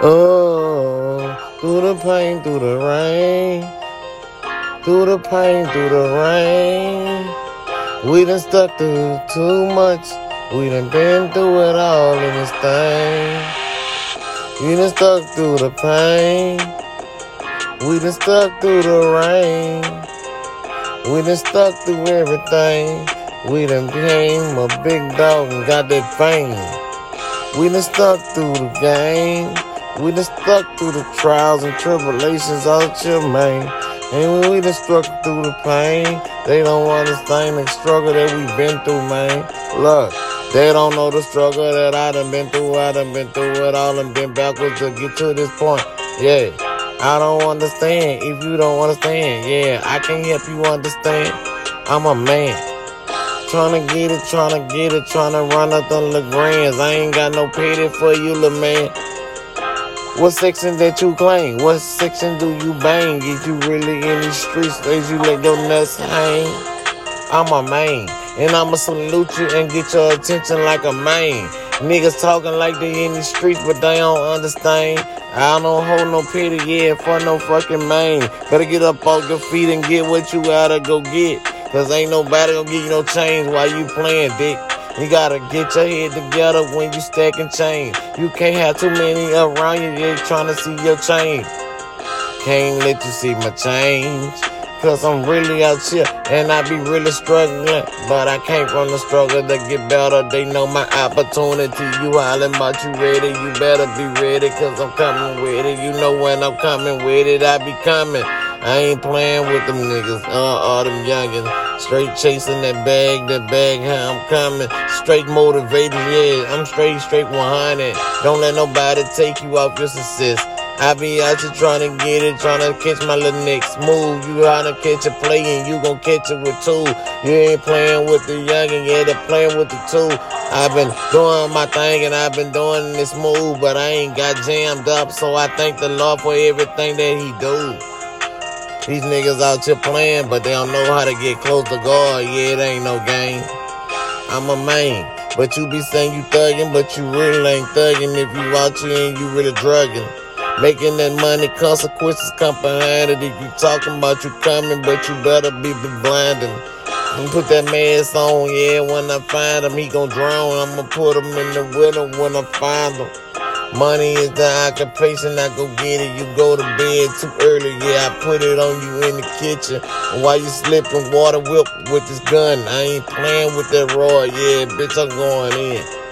Oh, through the pain, through the rain. Through the pain, through the rain. We done stuck through too much. We done been through it all in this thing. We done stuck through the pain. We done stuck through the rain. We done stuck through everything. We done became a big dog and got that fame. We done stuck through the game. We done stuck through the trials and tribulations out your man. And we done struck through the pain, they don't understand the struggle that we've been through, man. Look, they don't know the struggle that I done been through. I done been through it all and been backwards to get to this point. Yeah, I don't understand if you don't understand. Yeah, I can help you understand. I'm a man. Tryna get it, tryna get it, tryna run up on the LeGrands. I ain't got no pity for you, little man. What section that you claim? What section do you bang? Is you really in these streets? Did you let your nuts hang? I'm a man, and I'ma salute you and get your attention like a man. Niggas talking like they in the streets, but they don't understand. I don't hold no pity, yeah, for no fucking man. Better get up off your feet and get what you gotta go get. Cause ain't nobody gonna give you no change while you playing, dick. You gotta get your head together when you stacking change. You can't have too many around you, yeah, trying to see your change. Can't let you see my change. Cause I'm really out here and I be really struggling. But I came from the struggle to get better. They know my opportunity. You hollering about you ready. You better be ready. Cause I'm coming with it. You know when I'm coming with it, I be coming. I ain't playing with them niggas, uh, all them youngins. Straight chasing that bag, that bag, how I'm coming. Straight motivated, yeah, I'm straight, straight 100. Don't let nobody take you off your success. I be out here trying to get it, trying to catch my little next move. You gotta catch a play and you gon' catch it with two. You ain't playing with the youngin', yeah, they playing with the two. I've been doing my thing and I've been doing this move, but I ain't got jammed up. So I thank the Lord for everything that He do. These niggas out here playing, but they don't know how to get close to God. Yeah, it ain't no game. I'm a man. But you be saying you thuggin', but you really ain't thuggin' if you out here and you really drugging. Making that money, consequences come behind it. If you talking about you coming, but you better be blinding. And put that mask on, yeah, when I find him, he gon' drown. I'ma put him in the winter when I find him. Money is the occupation, I go get it. You go to bed too early, yeah, I put it on you in the kitchen. While you slipping water whip with this gun, I ain't playing with that raw, yeah, bitch, I'm going in.